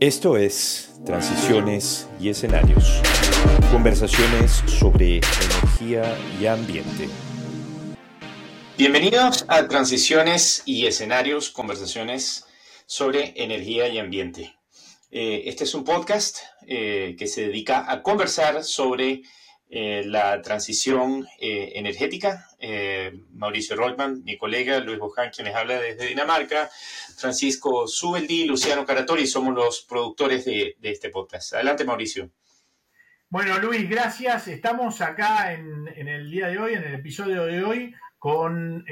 Esto es Transiciones y Escenarios. Conversaciones sobre energía y ambiente. Bienvenidos a Transiciones y Escenarios, conversaciones sobre energía y ambiente. Eh, este es un podcast eh, que se dedica a conversar sobre eh, la transición eh, energética. Eh, Mauricio Roldman, mi colega, Luis Boján, quien les habla desde Dinamarca, Francisco Subeldi, Luciano Caratori, somos los productores de, este podcast. Adelante, Mauricio. Bueno, Luis, gracias. Estamos acá en, el día de hoy, en el episodio de hoy, con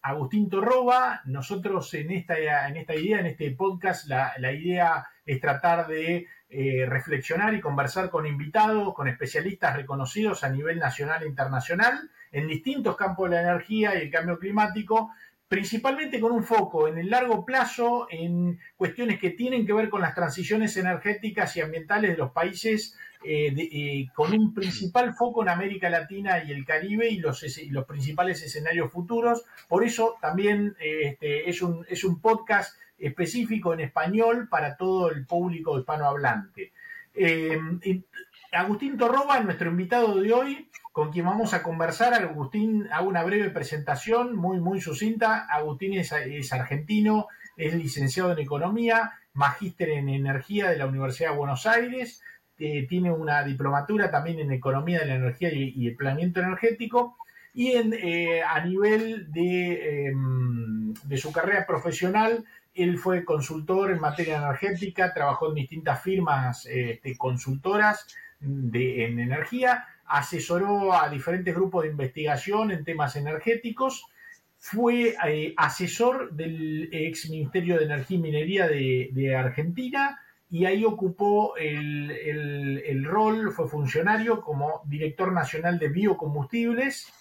Agustín Torroba. Nosotros en esta, en esta idea, en este podcast, la, la idea es tratar de eh, reflexionar y conversar con invitados, con especialistas reconocidos a nivel nacional e internacional en distintos campos de la energía y el cambio climático, principalmente con un foco en el largo plazo en cuestiones que tienen que ver con las transiciones energéticas y ambientales de los países, eh, eh, con un principal foco en América Latina y el Caribe y los, principales escenarios futuros. Por eso también este, es, un, es un podcast específico en español para todo el público hispanohablante. Eh, Agustín Torroba nuestro invitado de hoy, con quien vamos a conversar. Agustín, hago una breve presentación muy, muy sucinta. Agustín es, argentino, es licenciado en Economía, magíster en Energía de la Universidad de Buenos Aires, eh, tiene una diplomatura también en Economía de la Energía y, el Planeamiento Energético. Y eh, a nivel em, de su carrera profesional él fue consultor en materia energética, trabajó en distintas firmas este, consultoras de, en energía, asesoró a diferentes grupos de investigación en temas energéticos, fue eh, asesor del ex Ministerio de Energía y Minería de, Argentina y ahí ocupó el, el, rol, fue funcionario como director nacional de biocombustibles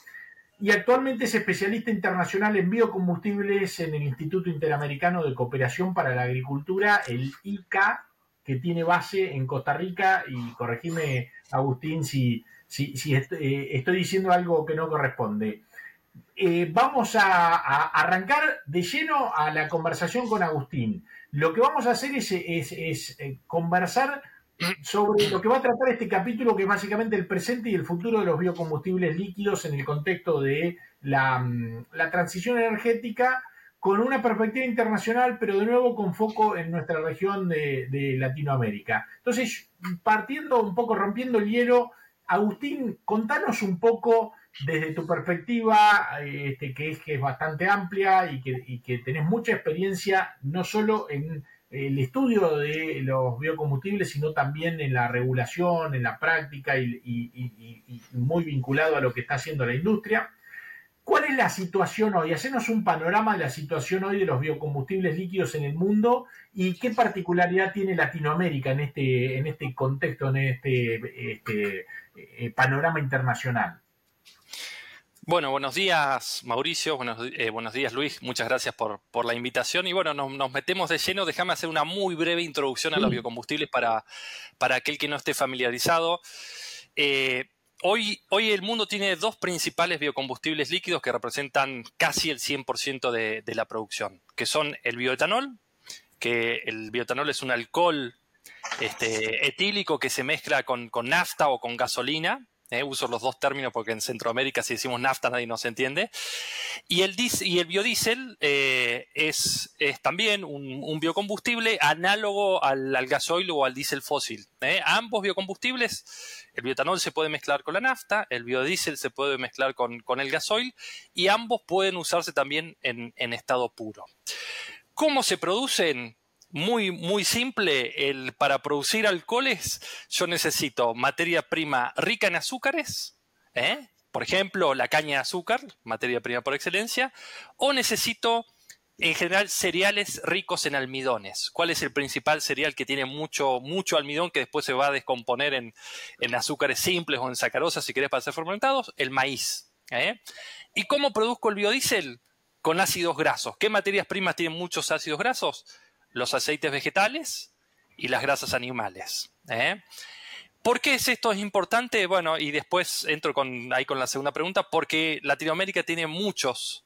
y actualmente es especialista internacional en biocombustibles en el Instituto Interamericano de Cooperación para la Agricultura, el ICA, que tiene base en Costa Rica. Y corregime, Agustín, si, si, eh, estoy diciendo algo que no corresponde. Eh, vamos a, arrancar de lleno a la conversación con Agustín. Lo que vamos a hacer es, eh, conversar sobre lo que va a tratar este capítulo, que es básicamente el presente y el futuro de los biocombustibles líquidos en el contexto de la, mm, transición energética, con una perspectiva internacional, pero de nuevo con foco en nuestra región de, Latinoamérica. Entonces, partiendo un poco, rompiendo el hielo, Agustín, contanos un poco desde tu perspectiva, este, que, es, que es bastante amplia y que, y que tenés mucha experiencia, no solo en el estudio de los biocombustibles, sino también en la regulación, en la práctica y, muy vinculado a lo que está haciendo la industria. ¿Cuál es la situación hoy? Hacenos un panorama de la situación hoy de los biocombustibles líquidos en el mundo y qué particularidad tiene Latinoamérica en este, en este contexto, en este, este eh, panorama internacional. Bueno, buenos días Mauricio, buenos, eh, buenos días Luis, muchas gracias por, por la invitación. Y bueno, nos, metemos de lleno, déjame hacer una muy breve introducción a los biocombustibles para, para aquel que no esté familiarizado. Eh, hoy, hoy el mundo tiene dos principales biocombustibles líquidos que representan casi el 100% de, de la producción, que son el bioetanol, que el bioetanol es un alcohol este, etílico que se mezcla con, con nafta o con gasolina ¿eh? uso los dos términos porque en Centroamérica si decimos nafta nadie nos entiende. Y el, y el biodiesel eh, es, también un, biocombustible análogo al, gasoil o al diésel fósil. ¿eh? Ambos biocombustibles, el biotanol se puede mezclar con la nafta, el biodiesel se puede mezclar con, el gasoil y ambos pueden usarse también en, en estado puro. ¿Cómo se producen? Muy, muy simple. El, para producir alcoholes yo necesito materia prima rica en azúcares, ¿eh? por ejemplo, la caña de azúcar, materia prima por excelencia, o necesito en general cereales ricos en almidones. ¿Cuál es el principal cereal que tiene mucho, mucho almidón que después se va a descomponer en, azúcares simples o en sacarosas si querés para ser fermentados? El maíz. ¿eh? ¿Y cómo produzco el biodiesel? Con ácidos grasos. ¿Qué materias primas tienen muchos ácidos grasos? Los aceites vegetales y las grasas animales. ¿eh? ¿Por qué es esto es importante? Bueno, y después entro ahí con la segunda pregunta, porque Latinoamérica tiene muchos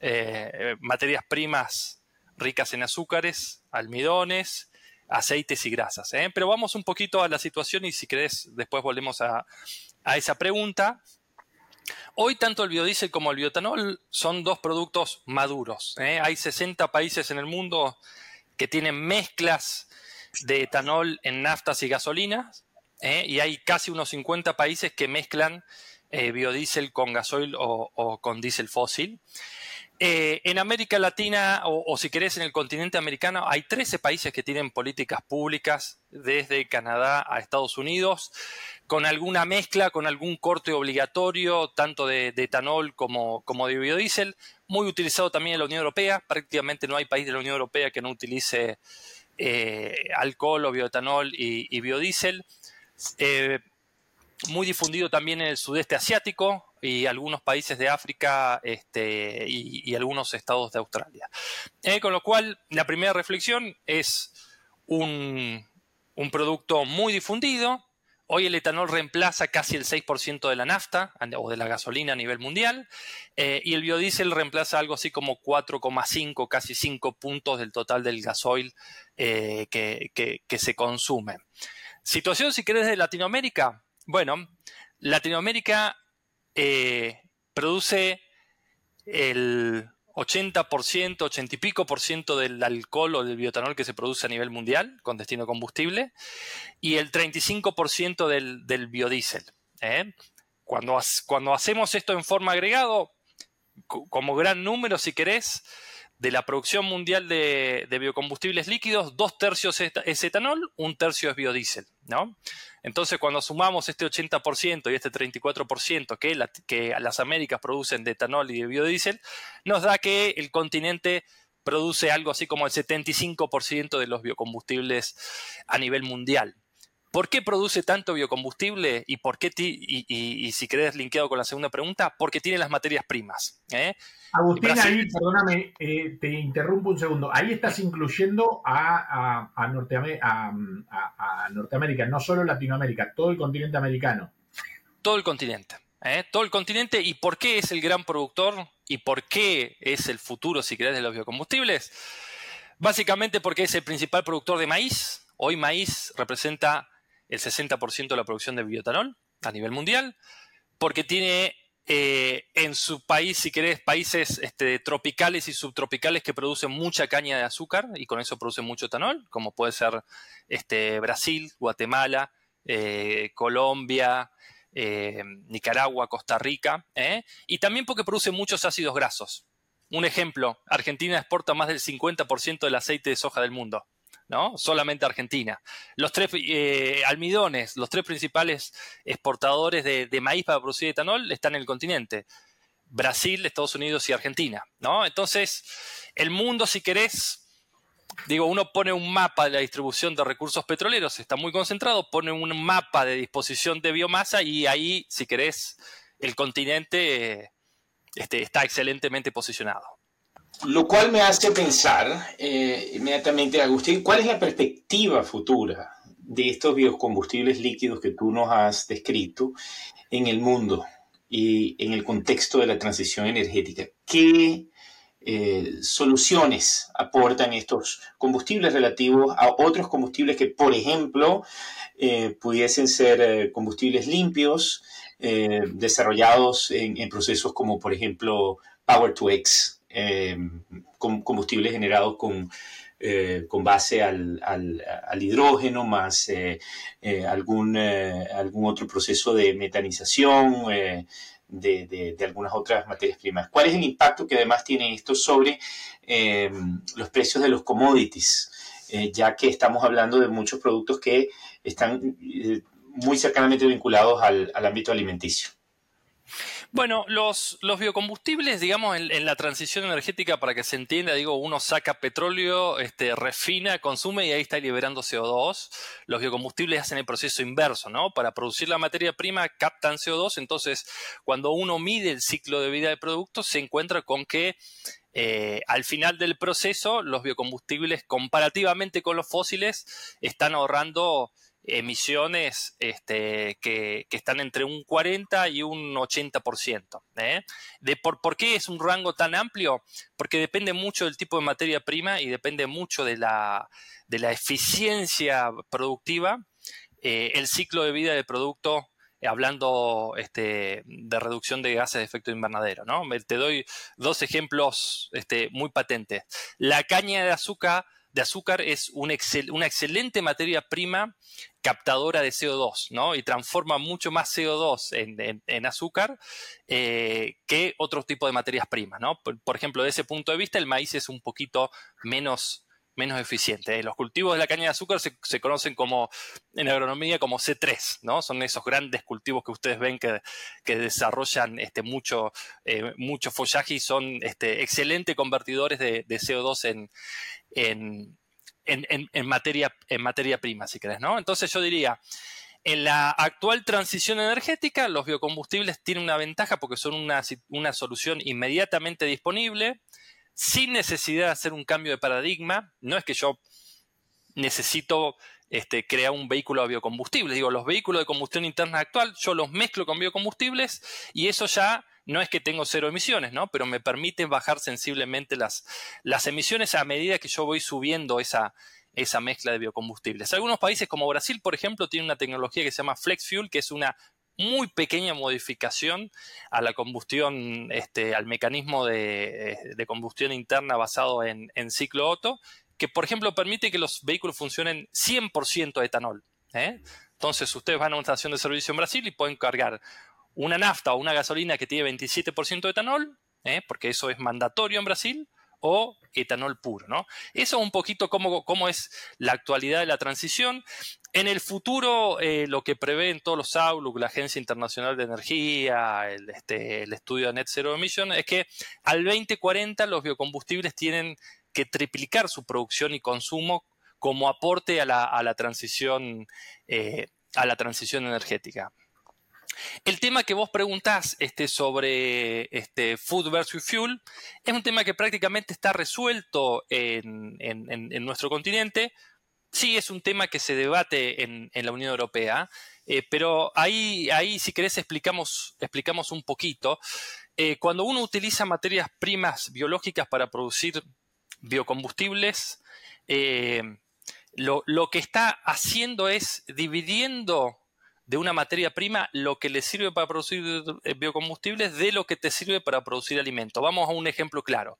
eh, materias primas ricas en azúcares, almidones, aceites y grasas. ¿eh? Pero vamos un poquito a la situación y si querés, después volvemos a, esa pregunta. Hoy tanto el biodiesel como el biotanol son dos productos maduros. ¿eh? Hay 60 países en el mundo que tienen mezclas de etanol en naftas y gasolinas ¿eh? y hay casi unos 50 países que mezclan biodiesel con gasoil o, o con diésel fósil. Eh, en América Latina, o, si querés en el continente americano, hay 13 países que tienen políticas públicas, desde Canadá a Estados Unidos, con alguna mezcla, con algún corte obligatorio, tanto de, etanol como, de biodiesel, muy utilizado también en la Unión Europea. Prácticamente no hay país de la Unión Europea que no utilice eh, alcohol o bioetanol y, biodiesel. Eh, muy difundido también en el sudeste asiático, y algunos países de África este, y, algunos estados de Australia. Eh, con lo cual, la primera reflexión es un, producto muy difundido. Hoy el etanol reemplaza casi el 6% de la nafta o de la gasolina a nivel mundial eh, y el biodiesel reemplaza algo así como 4,5, casi 5 puntos del total del gasoil eh, que, se consume. Situación, si querés, de Latinoamérica. Bueno, Latinoamérica eh, produce el 80%, 80 y pico por ciento del alcohol o del biotanol que se produce a nivel mundial con destino combustible y el 35% del, del biodiesel. ¿eh? Cuando, cuando hacemos esto en forma agregado, como gran número, si querés, de la producción mundial de, biocombustibles líquidos, dos tercios es etanol, un tercio es biodiesel. ¿no? Entonces, cuando sumamos este 80% y este 34% que, que las Américas producen de etanol y de biodiesel, nos da que el continente produce algo así como el 75% de los biocombustibles a nivel mundial. ¿Por qué produce tanto biocombustible y por qué y, si querés linkeado con la segunda pregunta? Porque tiene las materias primas. ¿eh? Agustín, ahí, perdóname, eh, te interrumpo un segundo. Ahí estás incluyendo a, Norteamérica, no solo Latinoamérica, todo el continente americano. Todo el continente. ¿eh? Todo el continente. ¿Y por qué es el gran productor? ¿Y por qué es el futuro, si querés, de los biocombustibles? Básicamente porque es el principal productor de maíz. Hoy maíz representa el 60% de la producción de biotanol a nivel mundial, porque tiene eh, en su país, si querés, países este, tropicales y subtropicales que producen mucha caña de azúcar y con eso producen mucho etanol, como puede ser este, Brasil, Guatemala, eh, Colombia, eh, Nicaragua, Costa Rica, y también porque produce muchos ácidos grasos. Un ejemplo, Argentina exporta más del 50% del aceite de soja del mundo. ¿No? Solamente Argentina. Los tres eh, almidones, los tres principales exportadores de, maíz para producir etanol están en el continente. Brasil, Estados Unidos y Argentina, ¿no? Entonces, el mundo, si querés, digo, uno pone un mapa de la distribución de recursos petroleros, está muy concentrado, pone un mapa de disposición de biomasa y ahí, si querés, el continente este, está excelentemente posicionado. Lo cual me hace pensar eh, inmediatamente, Agustín, ¿cuál es la perspectiva futura de estos biocombustibles líquidos que tú nos has descrito en el mundo y en el contexto de la transición energética? ¿Qué eh, soluciones aportan estos combustibles relativos a otros combustibles que, por ejemplo, eh, pudiesen ser combustibles limpios, desarrollados en, en procesos como, por ejemplo, Power to X? Eh, combustibles generados con, eh, con base al, al, hidrógeno, más eh, algún, algún otro proceso de metanización de, de, algunas otras materias primas. ¿Cuál es el impacto que además tiene esto sobre los precios de los commodities? ya que estamos hablando de muchos productos que están muy cercanamente vinculados al, al ámbito alimenticio. Bueno, los, biocombustibles, digamos, en, la transición energética, para que se entienda, digo, uno saca petróleo, este, refina, consume y ahí está liberando CO2. Los biocombustibles hacen el proceso inverso, ¿no? Para producir la materia prima captan CO2, entonces cuando uno mide el ciclo de vida del producto, se encuentra con que eh, al final del proceso, los biocombustibles, comparativamente con los fósiles, están ahorrando emisiones este, que, están entre un 40 y un 80%. ¿eh? De por, por, qué es un rango tan amplio? Porque depende mucho del tipo de materia prima y depende mucho de la, de la eficiencia productiva, eh, el ciclo de vida del producto hablando este, de reducción de gases de efecto invernadero. ¿no? Te doy dos ejemplos este, muy patentes. La caña de azúcar, de azúcar es una excelente materia prima captadora de CO2, ¿no? Y transforma mucho más CO2 en, azúcar eh, que otros tipos de materias primas, ¿no? por, ejemplo, de ese punto de vista, el maíz es un poquito menos menos eficiente. Los cultivos de la caña de azúcar se, conocen como, en agronomía, como C3, ¿no? Son esos grandes cultivos que ustedes ven que, desarrollan este, mucho, eh, mucho follaje y son este, excelentes convertidores de, CO2 en, en, materia, en materia prima, si querés, ¿no? Entonces yo diría, en la actual transición energética, los biocombustibles tienen una ventaja porque son una, una solución inmediatamente disponible, sin necesidad de hacer un cambio de paradigma. No es que yo necesito este, crear un vehículo a biocombustibles. Digo, los vehículos de combustión interna actual, yo los mezclo con biocombustibles y eso ya no es que tengo cero emisiones, ¿no? Pero me permite bajar sensiblemente las, las emisiones a medida que yo voy subiendo esa, esa mezcla de biocombustibles. Algunos países como Brasil, por ejemplo, tienen una tecnología que se llama Flex Fuel, que es una muy pequeña modificación a la combustión, este, al mecanismo de, combustión interna basado en, ciclo Otto, que por ejemplo permite que los vehículos funcionen 100% de etanol. ¿eh? Entonces ustedes van a una estación de servicio en Brasil y pueden cargar una nafta o una gasolina que tiene 27% de etanol, ¿eh? porque eso es mandatorio en Brasil, o etanol puro, ¿no? Eso es un poquito cómo, cómo es la actualidad de la transición. En el futuro, eh, lo que prevén todos los Outlook, la Agencia Internacional de Energía, el, este, el estudio de Net Zero Emission, es que al 2040 los biocombustibles tienen que triplicar su producción y consumo como aporte a la, transición, eh, a la transición energética. El tema que vos preguntás este, sobre este, food versus fuel es un tema que prácticamente está resuelto en, nuestro continente. Sí, es un tema que se debate en, la Unión Europea, eh, pero ahí, ahí, si querés, explicamos, explicamos un poquito. Eh, cuando uno utiliza materias primas biológicas para producir biocombustibles, eh, lo, que está haciendo es dividiendo de una materia prima lo que le sirve para producir eh, biocombustibles de lo que te sirve para producir alimento. Vamos a un ejemplo claro.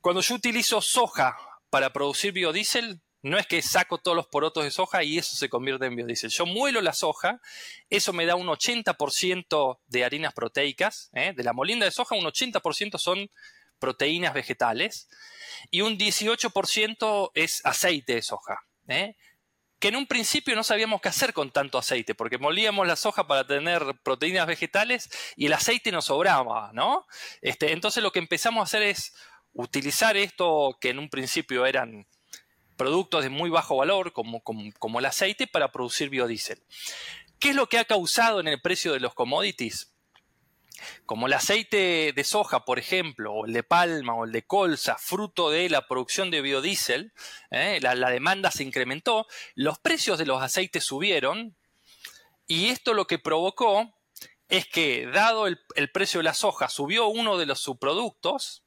Cuando yo utilizo soja para producir biodiesel, no es que saco todos los porotos de soja y eso se convierte en biodiesel. Yo muelo la soja, eso me da un 80% de harinas proteicas. ¿eh? De la molinda de soja, un 80% son proteínas vegetales y un 18% es aceite de soja. ¿eh? que en un principio no sabíamos qué hacer con tanto aceite, porque molíamos la soja para tener proteínas vegetales y el aceite nos sobraba, ¿no? Este, entonces lo que empezamos a hacer es utilizar esto que en un principio eran productos de muy bajo valor, como, como el aceite, para producir biodiesel. ¿Qué es lo que ha causado en el precio de los commodities? Como el aceite de soja, por ejemplo, o el de palma o el de colza, fruto de la producción de biodiesel, ¿eh? la, demanda se incrementó, los precios de los aceites subieron y esto lo que provocó es que, dado el, precio de la soja, subió uno de los subproductos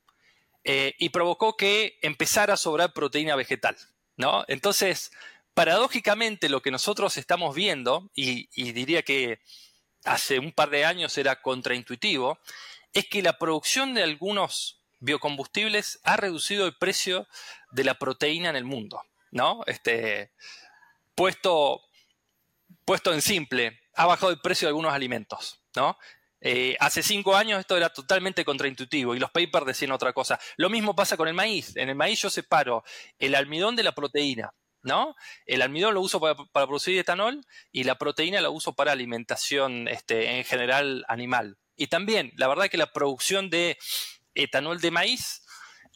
eh, y provocó que empezara a sobrar proteína vegetal. ¿no? Entonces, paradójicamente, lo que nosotros estamos viendo, y diría que hace un par de años era contraintuitivo, es que la producción de algunos biocombustibles ha reducido el precio de la proteína en el mundo, ¿no? Este, puesto, puesto en simple, ha bajado el precio de algunos alimentos, ¿no? Eh, hace cinco años esto era totalmente contraintuitivo y los papers decían otra cosa. Lo mismo pasa con el maíz. En el maíz yo separo el almidón de la proteína. ¿No? El almidón lo uso para, producir etanol y la proteína la uso para alimentación este, en general animal. Y también, la verdad que la producción de etanol de maíz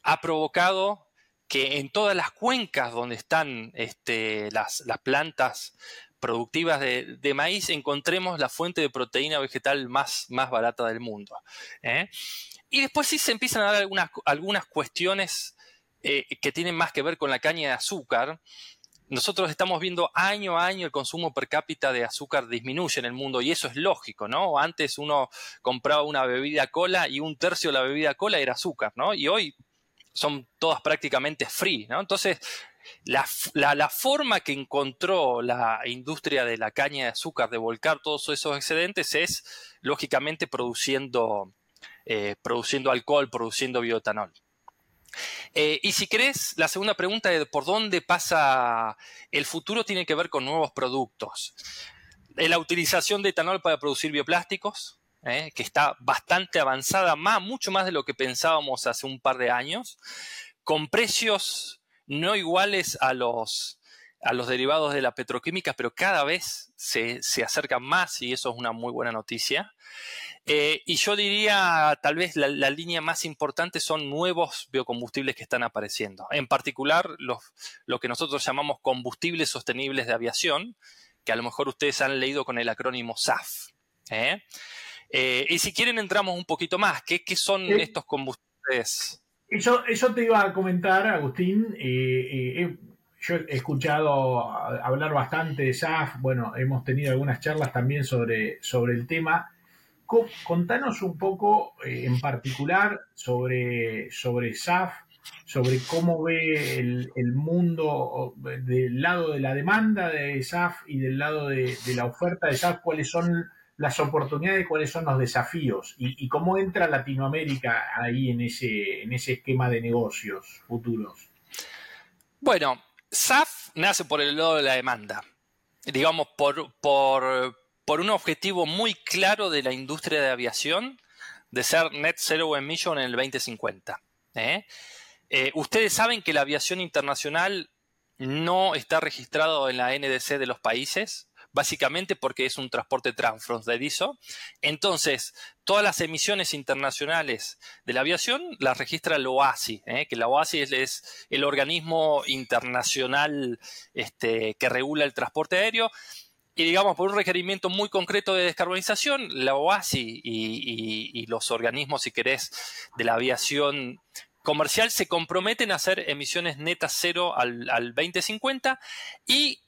ha provocado que en todas las cuencas donde están este, las, plantas productivas de, maíz encontremos la fuente de proteína vegetal más, barata del mundo. ¿eh? Y después sí se empiezan a dar algunas, algunas cuestiones eh, que tienen más que ver con la caña de azúcar, nosotros estamos viendo año a año el consumo per cápita de azúcar disminuye en el mundo y eso es lógico, ¿no? Antes uno compraba una bebida cola y un tercio de la bebida cola era azúcar, ¿no? Y hoy son todas prácticamente free, ¿no? Entonces, la, forma que encontró la industria de la caña de azúcar de volcar todos esos excedentes es, lógicamente, produciendo, eh, produciendo alcohol, produciendo bioetanol. Eh, y si querés, la segunda pregunta de por dónde pasa el futuro tiene que ver con nuevos productos. La utilización de etanol para producir bioplásticos, eh, que está bastante avanzada, más, mucho más de lo que pensábamos hace un par de años, con precios no iguales a los, a los derivados de la petroquímica, pero cada vez se, se acercan más y eso es una muy buena noticia. Eh, y yo diría, tal vez la, línea más importante son nuevos biocombustibles que están apareciendo. En particular, los, lo que nosotros llamamos combustibles sostenibles de aviación, que a lo mejor ustedes han leído con el acrónimo SAF. ¿eh? Eh, y si quieren, entramos un poquito más. ¿Qué, son estos combustibles? Eso, eso te iba a comentar, Agustín. yo he escuchado hablar bastante de SAF. Bueno, hemos tenido algunas charlas también sobre, sobre el tema. Contanos un poco eh, en particular sobre, sobre SAF, sobre cómo ve el, mundo del lado de la demanda de SAF y del lado de, la oferta de SAF, cuáles son las oportunidades, cuáles son los desafíos y, cómo entra Latinoamérica ahí en ese, en ese esquema de negocios futuros. Bueno, SAF nace por el lado de la demanda, digamos, por, por, por un objetivo muy claro de la industria de aviación de ser net zero emission en el 2050. ¿eh? Eh, ustedes saben que la aviación internacional no está registrado en la NDC de los países, básicamente porque es un transporte transfronterizo. Entonces, todas las emisiones internacionales de la aviación las registra la OASI, ¿eh? que la OASI es, el organismo internacional este, que regula el transporte aéreo y digamos, por un requerimiento muy concreto de descarbonización, la OASI y, los organismos, si querés, de la aviación comercial se comprometen a hacer emisiones netas cero al, al 2050 y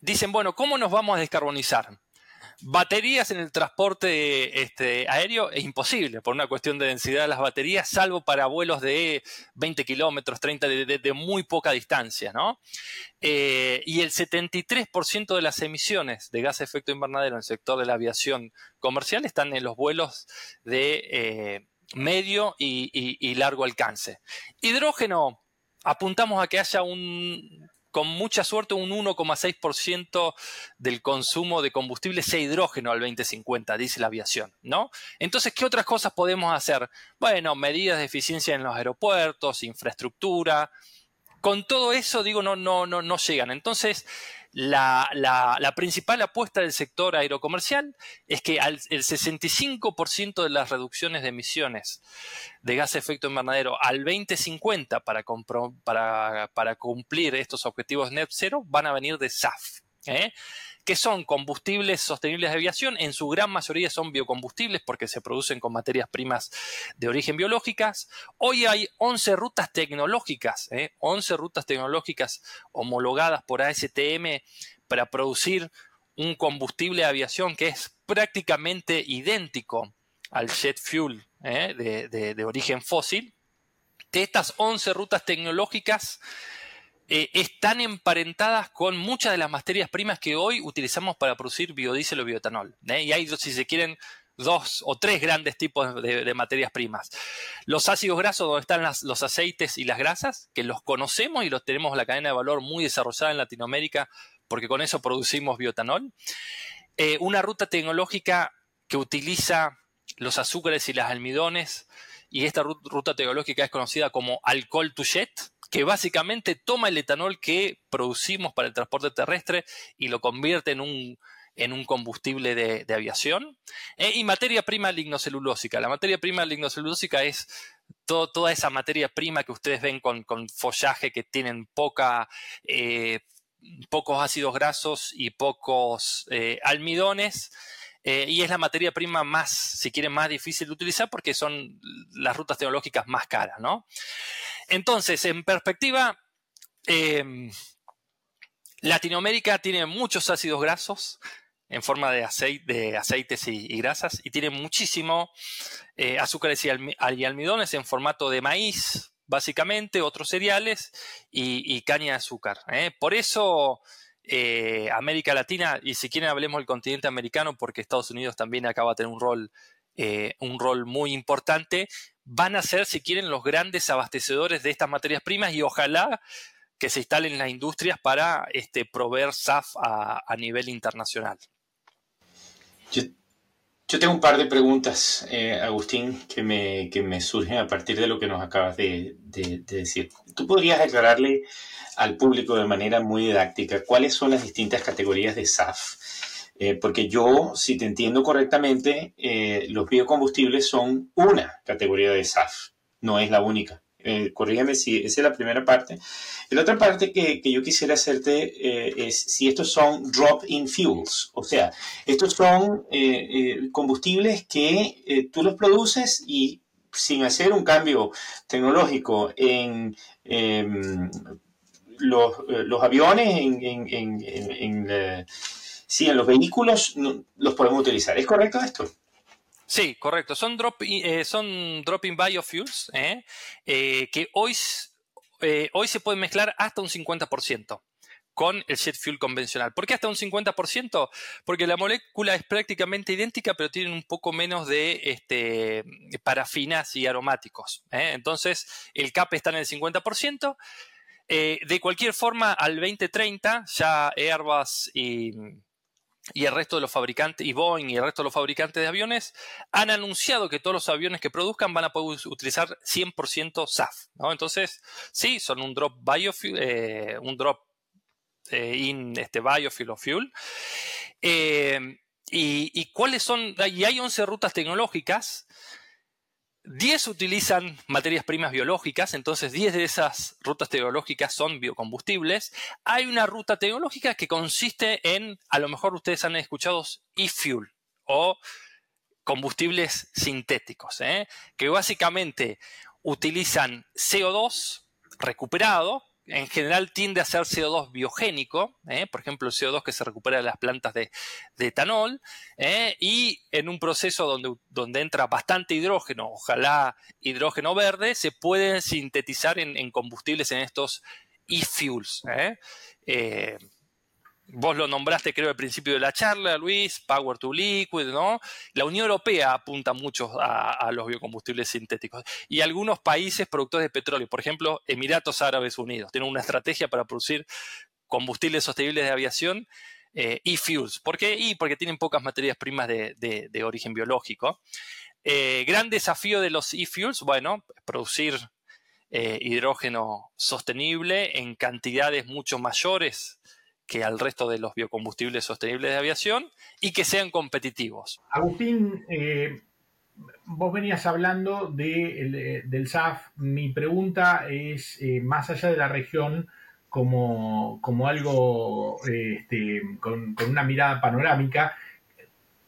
dicen, bueno, ¿cómo nos vamos a descarbonizar? Baterías en el transporte este, aéreo es imposible por una cuestión de densidad de las baterías, salvo para vuelos de 20 kilómetros, 30 de, muy poca distancia, ¿no? Eh, y el 73% de las emisiones de gas de efecto invernadero en el sector de la aviación comercial están en los vuelos de eh, medio y largo alcance. Hidrógeno, apuntamos a que haya un con mucha suerte un 1,6% del consumo de combustible sea hidrógeno al 2050, dice la aviación, ¿no? Entonces, ¿qué otras cosas podemos hacer? Bueno, medidas de eficiencia en los aeropuertos, infraestructura. Con todo eso, digo, no, no, no, no llegan. Entonces, la, principal apuesta del sector aerocomercial es que el 65% de las reducciones de emisiones de gas de efecto invernadero al 2050 para, para, para cumplir estos objetivos net zero van a venir de SAF. ¿eh? Que son combustibles sostenibles de aviación, en su gran mayoría son biocombustibles porque se producen con materias primas de origen biológicas. Hoy hay 11 rutas tecnológicas, 11 ¿eh? rutas tecnológicas homologadas por ASTM para producir un combustible de aviación que es prácticamente idéntico al jet fuel ¿eh? de, de origen fósil. De estas 11 rutas tecnológicas, eh, están emparentadas con muchas de las materias primas que hoy utilizamos para producir biodiesel o bioetanol. ¿eh? Y hay, si se quieren, dos o tres grandes tipos de, materias primas. Los ácidos grasos, donde están los aceites y las grasas, que los conocemos y los tenemos en la cadena de valor muy desarrollada en Latinoamérica, porque con eso producimos bioetanol. Eh, una ruta tecnológica que utiliza los azúcares y las almidones, y esta ruta tecnológica es conocida como alcohol to jet, que básicamente toma el etanol que producimos para el transporte terrestre y lo convierte en un, en un combustible de, aviación. Eh, y materia prima lignocelulósica. La materia prima lignocelulósica es toda esa materia prima que ustedes ven con, follaje que tienen poca, eh, pocos ácidos grasos y pocos eh, almidones. Y es la materia prima más, si quieren, más difícil de utilizar porque son las rutas tecnológicas más caras, ¿no? Entonces, en perspectiva, em, Latinoamérica tiene muchos ácidos grasos en forma de, de aceites y, grasas y tiene muchísimo eh, azúcares y, almidones en formato de maíz, básicamente, otros cereales y, caña de azúcar. ¿eh? Por eso eh, América Latina, y si quieren hablemos del continente americano, porque Estados Unidos también acaba de tener un rol, un rol muy importante, van a ser, si quieren, los grandes abastecedores de estas materias primas y ojalá que se instalen las industrias para este, proveer SAF a, nivel internacional. Tengo un par de preguntas, eh, Agustín, que me, me, surgen a partir de lo que nos acabas de, decir. ¿Tú podrías aclararle al público de manera muy didáctica cuáles son las distintas categorías de SAF? Eh, porque yo, si te entiendo correctamente, eh, los biocombustibles son una categoría de SAF, no es la única eh, corrígeme si esa es la primera parte. la otra parte que, que yo quisiera hacerte eh, es si estos son drop-in fuels, o sea, estos son eh, eh, combustibles que tú los produces y sin hacer un cambio tecnológico en em, los, aviones, sí, en los vehículos, los podemos utilizar. ¿Es correcto esto? Sí, correcto. Son, drop eh, son drop-in biofuels eh, eh, que hoy, hoy se pueden mezclar hasta un 50% con el jet fuel convencional. ¿Por qué hasta un 50%? Porque la molécula es prácticamente idéntica, pero tienen un poco menos de este, parafinas y aromáticos. Entonces, el CAP está en el 50%. de cualquier forma, al 2030, ya Airbus y, y el resto de los fabricantes, y Boeing y el resto de los fabricantes de aviones, han anunciado que todos los aviones que produzcan van a poder utilizar 100% SAF. Entonces, sí, son un drop biofuel, eh, un drop eh, in este biofuel o fuel. Eh, y, y, cuáles son? Y hay 11 rutas tecnológicas 10 utilizan materias primas biológicas, entonces 10 de esas rutas tecnológicas son biocombustibles. Hay una ruta tecnológica que consiste en, a lo mejor ustedes han escuchado e-fuel o combustibles sintéticos, ¿eh? que básicamente utilizan CO2 recuperado, en general tiende a ser CO2 biogénico, ¿eh? por ejemplo, el CO2 que se recupera de las plantas de, etanol, ¿eh? y en un proceso donde, donde, entra bastante hidrógeno, ojalá hidrógeno verde, se pueden sintetizar en, combustibles en estos e-fuels. ¿eh? Vos lo nombraste, creo, al principio de la charla, Luis, Power to Liquid, ¿no? La Unión Europea apunta mucho a, los biocombustibles sintéticos. Y algunos países productores de petróleo, por ejemplo, Emiratos Árabes Unidos, tienen una estrategia para producir combustibles sostenibles de aviación eh, e-fuels. ¿Por qué? Y porque tienen pocas materias primas de, origen biológico. Eh, gran desafío de los e-fuels, bueno, producir eh, hidrógeno sostenible en cantidades mucho mayores que al resto de los biocombustibles sostenibles de aviación y que sean competitivos. Agustín, eh, vos venías hablando de, del SAF. Mi pregunta es, eh, más allá de la región, como, como algo este, con, una mirada panorámica,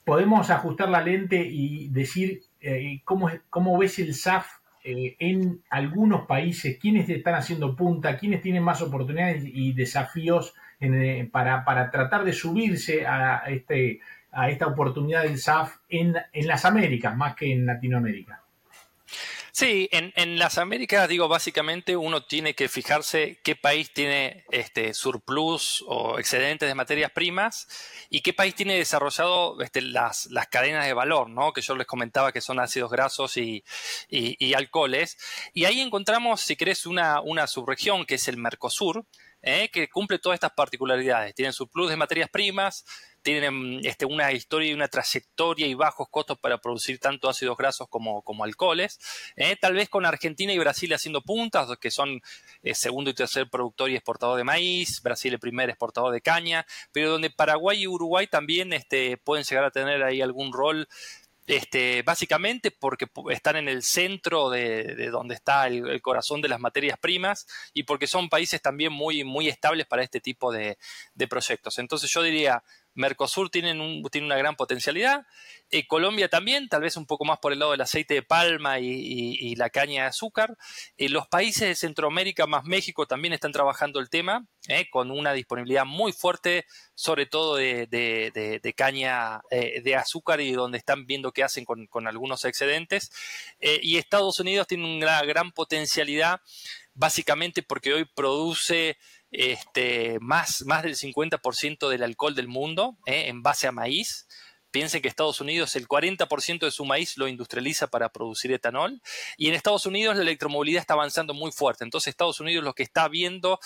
¿podemos ajustar la lente y decir eh, cómo, cómo ves el SAF en algunos países? ¿Quiénes están haciendo punta? ¿Quiénes tienen más oportunidades y desafíos? Eh, para, tratar de subirse a, este, a esta oportunidad del SAF en, las Américas más que en Latinoamérica. Sí, en, las Américas, digo, básicamente uno tiene que fijarse qué país tiene este surplus o excedentes de materias primas y qué país tiene desarrollado este, las, las, cadenas de valor, ¿no? Que yo les comentaba que son ácidos grasos y, y, alcoholes. Y ahí encontramos, si querés, una, una subregión que es el Mercosur, ¿eh? que cumple todas estas particularidades. Tienen su plus de materias primas, tienen este, una historia y una trayectoria y bajos costos para producir tanto ácidos grasos como, como alcoholes. ¿eh? Tal vez con Argentina y Brasil haciendo puntas, que son eh, segundo y tercer productor y exportador de maíz, Brasil el primer exportador de caña, pero donde Paraguay y Uruguay también este, pueden llegar a tener ahí algún rol este, básicamente porque están en el centro de, donde está el, corazón de las materias primas y porque son países también muy, muy estables para este tipo de, proyectos. Entonces yo diría, Mercosur tienen, un, tiene una gran potencialidad. Eh, Colombia también, tal vez un poco más por el lado del aceite de palma y, la caña de azúcar. Eh, los países de Centroamérica más México también están trabajando el tema, eh, con una disponibilidad muy fuerte, sobre todo de, caña de azúcar y donde están viendo qué hacen con, algunos excedentes. y Estados Unidos tiene una gran potencialidad, básicamente porque hoy produce este, más, más del 50% del alcohol del mundo en base a maíz. Piensen que Estados Unidos el 40% de su maíz lo industrializa para producir etanol y en Estados Unidos la electromovilidad está avanzando muy fuerte. Entonces Estados Unidos lo que está viendo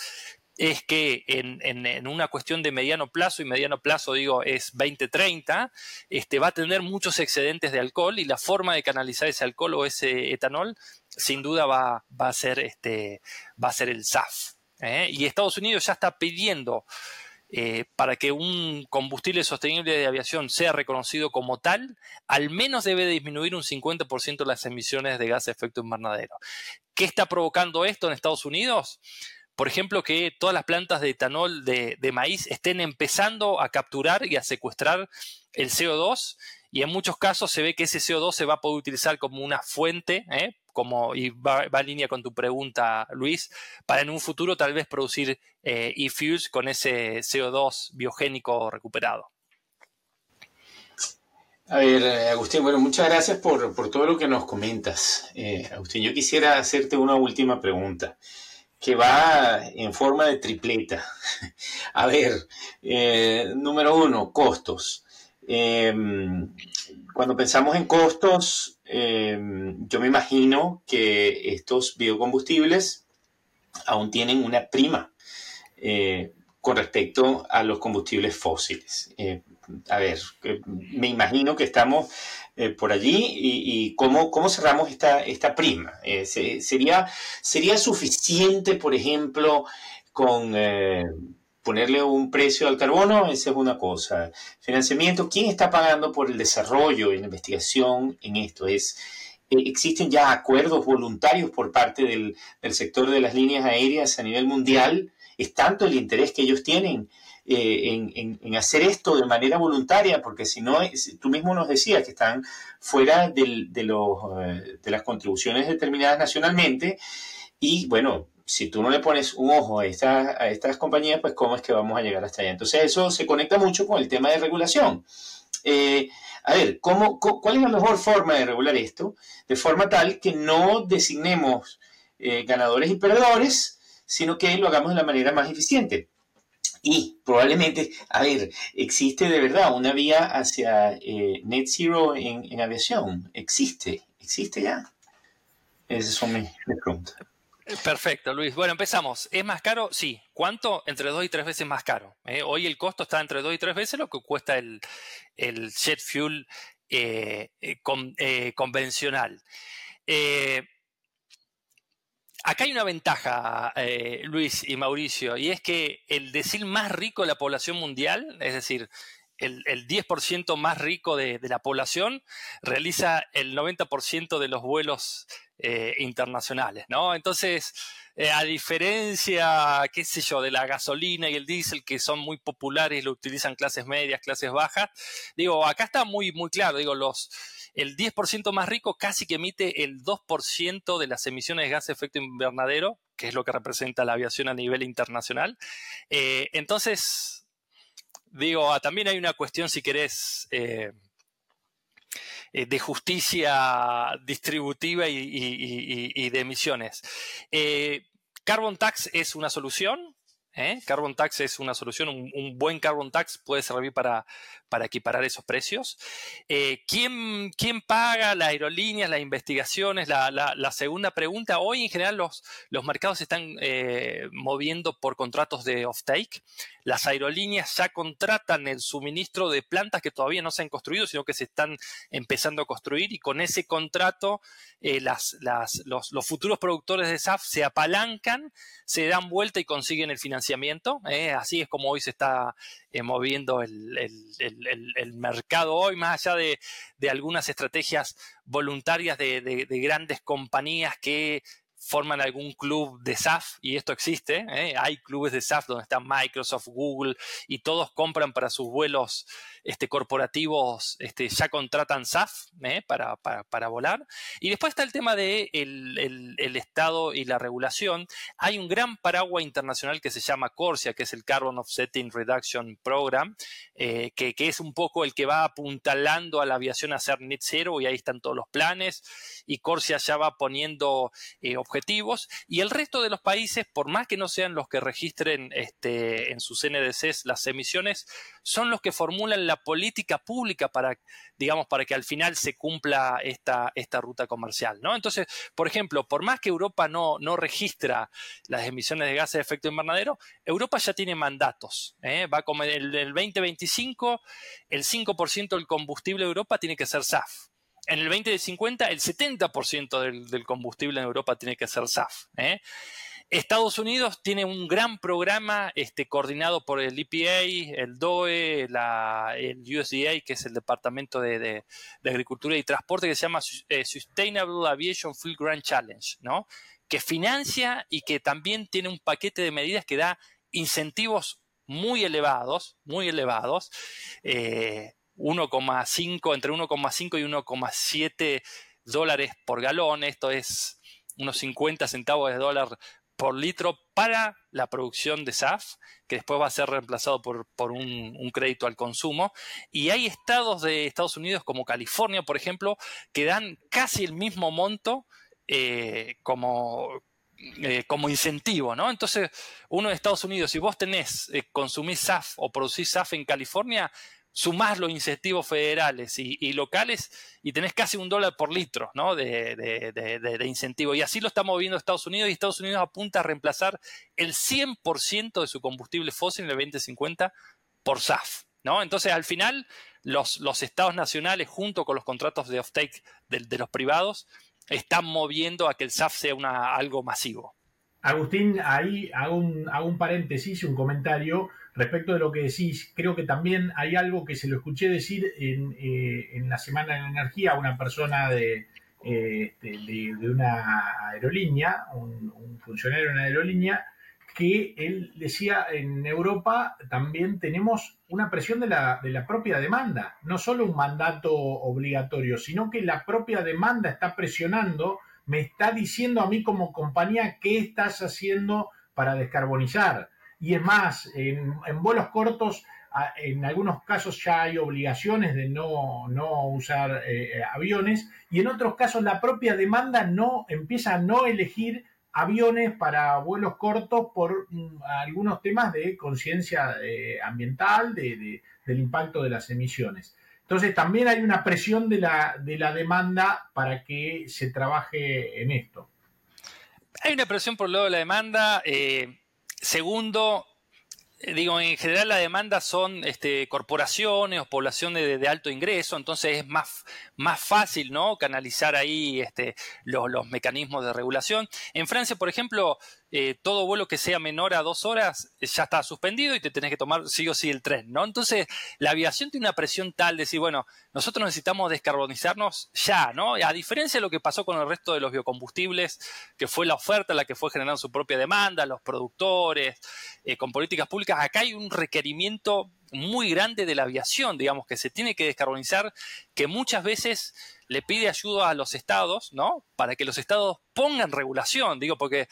es que en, una cuestión de mediano plazo, y mediano plazo digo es 2030, este, va a tener muchos excedentes de alcohol y la forma de canalizar ese alcohol o ese etanol sin duda va, a, ser, este, va a ser el SAF. ¿Eh? Y Estados Unidos ya está pidiendo eh, para que un combustible sostenible de aviación sea reconocido como tal, al menos debe disminuir un 50% las emisiones de gas de efecto invernadero. ¿Qué está provocando esto en Estados Unidos? Por ejemplo, que todas las plantas de etanol de, de maíz estén empezando a capturar y a secuestrar el CO2 y en muchos casos se ve que ese CO2 se va a poder utilizar como una fuente, ¿eh? como, y va, en línea con tu pregunta, Luis, para en un futuro tal vez producir eh, e-fuels con ese CO2 biogénico recuperado. A ver, eh, Agustín, bueno, muchas gracias por, todo lo que nos comentas. Agustín, yo quisiera hacerte una última pregunta que va en forma de tripleta. A ver, número uno, costos. Em, cuando pensamos en costos, em, yo me imagino que estos biocombustibles aún tienen una prima eh, con respecto a los combustibles fósiles. Eh, a ver, eh, me imagino que estamos por allí y, ¿cómo, cómo, cerramos esta, esta prima. sería, ¿Sería suficiente, por ejemplo, con ponerle un precio al carbono, esa es una cosa. Financiamiento, ¿quién está pagando por el desarrollo y la investigación en esto? Es, eh, ¿Existen ya acuerdos voluntarios por parte del, sector de las líneas aéreas a nivel mundial? ¿Es tanto el interés que ellos tienen eh, en, hacer esto de manera voluntaria? Porque si no, tú mismo nos decías que están fuera de, los, eh, de las contribuciones determinadas nacionalmente. Y bueno, si tú no le pones un ojo a, a estas compañías, pues cómo es que vamos a llegar hasta allá. Entonces eso se conecta mucho con el tema de regulación. Eh, a ver, ¿cómo, ¿cuál es la mejor forma de regular esto? De forma tal que no designemos eh, ganadores y perdedores, sino que lo hagamos de la manera más eficiente. Y probablemente, a ver, existe de verdad una vía hacia eh, net zero en, aviación. Existe, existe ya. Esas son mis preguntas. Perfecto, Luis. Bueno, empezamos. ¿Es más caro? Sí. ¿Cuánto? Entre dos y tres veces más caro. ¿eh? Hoy el costo está entre dos y tres veces lo que cuesta el, jet fuel eh, eh, convencional. acá hay una ventaja, Luis y Mauricio, y es que el decir más rico de la población mundial, es decir, el, 10% más rico de, la población realiza el 90% de los vuelos eh, internacionales, ¿no? Entonces, eh, a diferencia, qué sé yo, de la gasolina y el diésel, que son muy populares lo utilizan clases medias, clases bajas, digo, acá está muy, muy claro, digo, los, el 10% más rico casi que emite el 2% de las emisiones de gas de efecto invernadero, que es lo que representa la aviación a nivel internacional. Eh, entonces, digo, ah, también hay una cuestión, si querés, eh, de justicia distributiva y, de emisiones. Eh, carbon tax es una solución. ¿Eh? Carbon tax es una solución. Un, buen carbon tax puede servir para, para equiparar esos precios. ¿quién, ¿quién, paga las aerolíneas, las investigaciones? La, segunda pregunta. Hoy en general los, mercados se están moviendo por contratos de off-take las aerolíneas ya contratan el suministro de plantas que todavía no se han construido, sino que se están empezando a construir y con ese contrato eh, los, futuros productores de SAF se apalancan, se dan vuelta y consiguen el financiamiento. ¿Eh? así es como hoy se está eh, moviendo el, mercado hoy, más allá de, algunas estrategias voluntarias de grandes compañías que forman algún club de SAF, y esto existe, ¿eh? hay clubes de SAF donde están Microsoft, Google, y todos compran para sus vuelos este, corporativos, este, ya contratan SAF ¿eh? para, para, volar. Y después está el tema de el, Estado y la regulación. Hay un gran paraguas internacional que se llama CORSIA, que es el Carbon Offsetting Reduction Program, eh, que, que, es un poco el que va apuntalando a la aviación a ser net zero, y ahí están todos los planes, y CORSIA ya va poniendo objetivos, y el resto de los países, por más que no sean los que registren este, en sus NDCs las emisiones, son los que formulan la política pública para, digamos, para que al final se cumpla esta, esta ruta comercial, ¿no? Entonces, por ejemplo, por más que Europa no, no registra las emisiones de gases de efecto invernadero, Europa ya tiene mandatos, ¿eh? Va como el, el 2025, el 5% del combustible de Europa tiene que ser SAF. En el 2050, el 70% del, combustible en Europa tiene que ser SAF. ¿eh? Estados Unidos tiene un gran programa este, coordinado por el EPA, el DOE, el USDA, que es el Departamento de, Agricultura y Transporte, que se llama eh, Sustainable Aviation Fuel Grand Challenge, ¿no? que financia y que también tiene un paquete de medidas que da incentivos muy elevados, muy elevados, 1,5, eh, entre 1,5 y 1,7 dólares por galón, esto es unos 50 centavos de dólar por litro para la producción de SAF, que después va a ser reemplazado por, un, crédito al consumo. Y hay estados de Estados Unidos como California, por ejemplo, que dan casi el mismo monto eh, como, eh, como incentivo, ¿no? Entonces, uno de Estados Unidos, si vos tenés, eh, consumís SAF o producís SAF en California, sumás los incentivos federales y, locales y tenés casi un dólar por litro ¿no? de, incentivo. Y así lo estamos viendo Estados Unidos y Estados Unidos apunta a reemplazar el 100% de su combustible fósil en el 2050 por SAF. ¿no? Entonces, al final, los, estados nacionales, junto con los contratos de offtake de, de los privados, están moviendo a que el SAF sea una, algo masivo. Agustín, ahí hago un, hago un paréntesis, un comentario respecto de lo que decís. Creo que también hay algo que se lo escuché decir en, eh, la Semana de Energía a una persona de, eh, de, una aerolínea, un, funcionario de una aerolínea, que él decía en Europa también tenemos una presión de la, de la propia demanda, no solo un mandato obligatorio, sino que la propia demanda está presionando me está diciendo a mí como compañía qué estás haciendo para descarbonizar. Y es más, en, vuelos cortos, en algunos casos ya hay obligaciones de no, usar eh, aviones y en otros casos la propia demanda no empieza a no elegir aviones para vuelos cortos por mm, algunos temas de conciencia eh, ambiental, del impacto de las emisiones. Entonces también hay una presión de la, de la demanda para que se trabaje en esto. Hay una presión por el lado de la demanda. Eh, segundo, eh, digo, en general la demanda son este, corporaciones o población de, alto ingreso, entonces es más, más fácil ¿no? canalizar ahí este, los, los, mecanismos de regulación. En Francia, por ejemplo, eh, todo vuelo que sea menor a dos horas eh, ya está suspendido y te tenés que tomar sí o sí el tren, ¿no? Entonces, la aviación tiene una presión tal de decir, bueno, nosotros necesitamos descarbonizarnos ya, ¿no? A diferencia de lo que pasó con el resto de los biocombustibles, que fue la oferta la que fue generando su propia demanda, los productores, eh, con políticas públicas, acá hay un requerimiento muy grande de la aviación, digamos, que se tiene que descarbonizar, que muchas veces le pide ayuda a los estados, ¿no? Para que los estados pongan regulación, digo, porque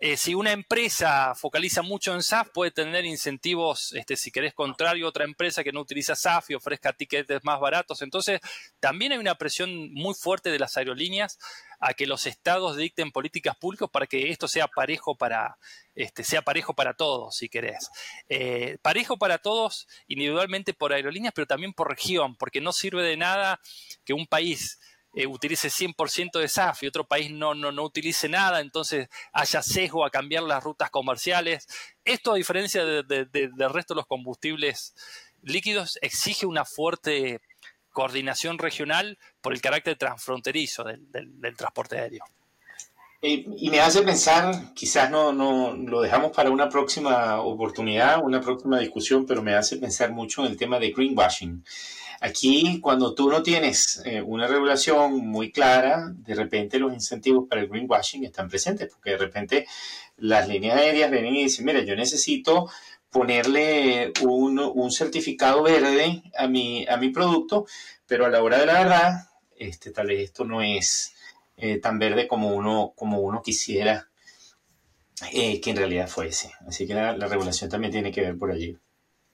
eh, si una empresa focaliza mucho en SAF, puede tener incentivos, este, si querés contrario a otra empresa que no utiliza SAF y ofrezca tickets más baratos. Entonces, también hay una presión muy fuerte de las aerolíneas a que los estados dicten políticas públicas para que esto sea parejo para, este, sea parejo para todos, si querés. Eh, parejo para todos, individualmente por aerolíneas, pero también por región, porque no sirve de nada que un país eh, utilice 100% de SAF y otro país no, no, no utilice nada, entonces haya sesgo a cambiar las rutas comerciales. Esto, a diferencia del resto de los combustibles líquidos, exige una fuerte coordinación regional por el carácter transfronterizo del, transporte aéreo. Eh, y me hace pensar, quizás no, no lo dejamos para una próxima oportunidad, una próxima discusión, pero me hace pensar mucho en el tema de greenwashing. Aquí, cuando tú no tienes eh, una regulación muy clara, de repente los incentivos para el greenwashing están presentes, porque de repente las líneas aéreas vienen y dicen, mira, yo necesito ponerle un, certificado verde a mi, a mi producto, pero a la hora de la verdad, este, tal vez esto no es eh, tan verde como uno, como uno quisiera eh, que en realidad fuese. Así que la, regulación también tiene que ver por allí.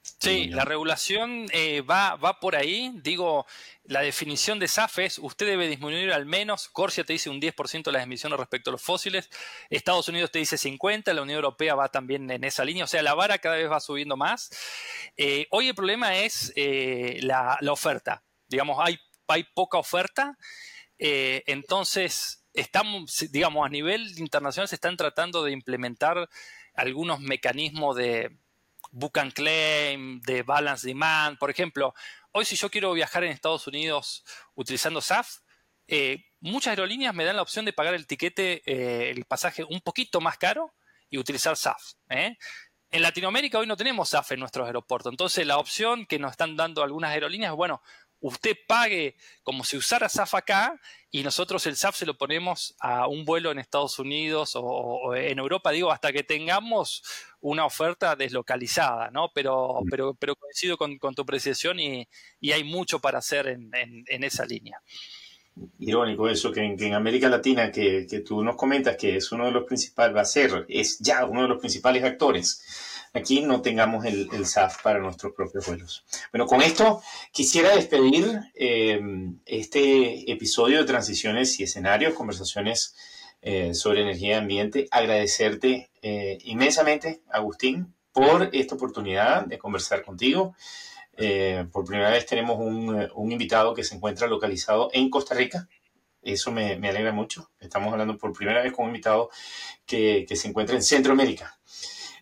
Sí, la regulación eh, va, va por ahí. Digo, la definición de SAF es, usted debe disminuir al menos, Corsia te dice un 10% de las emisiones respecto a los fósiles, Estados Unidos te dice 50%, la Unión Europea va también en esa línea, o sea, la vara cada vez va subiendo más. Eh, hoy el problema es la, oferta. Digamos, hay, hay poca oferta, entonces estamos, digamos, a nivel internacional se están tratando de implementar algunos mecanismos de book and claim, de balance demand. Por ejemplo, hoy si yo quiero viajar en Estados Unidos utilizando SAF, eh, muchas aerolíneas me dan la opción de pagar el tiquete, eh, el pasaje un poquito más caro y utilizar SAF. ¿eh? En Latinoamérica hoy no tenemos SAF en nuestros aeropuertos, entonces la opción que nos están dando algunas aerolíneas es, bueno, usted pague como si usara SAF acá y nosotros el SAF se lo ponemos a un vuelo en Estados Unidos o, en Europa, digo, hasta que tengamos una oferta deslocalizada, ¿no? Pero, mm. pero, pero coincido con, tu apreciación y, hay mucho para hacer en, esa línea. Irónico eso, que en, América Latina, que, que, tú nos comentas que es uno de los principales, va a ser, es ya uno de los principales actores aquí no tengamos el, SAF para nuestros propios vuelos. Bueno, con esto quisiera despedir eh, este episodio de Transiciones y Escenarios, conversaciones eh, sobre energía y ambiente. Agradecerte eh, inmensamente, Agustín, por esta oportunidad de conversar contigo. Por primera vez tenemos un, invitado que se encuentra localizado en Costa Rica. Eso me, alegra mucho. Estamos hablando por primera vez con un invitado que, que se encuentra en Centroamérica.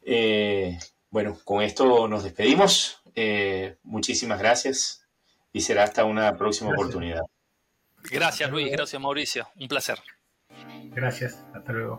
Eh, bueno, con esto nos despedimos. Eh, muchísimas gracias y será hasta una próxima oportunidad. Gracias Luis, gracias Mauricio, un placer. Gracias, hasta luego.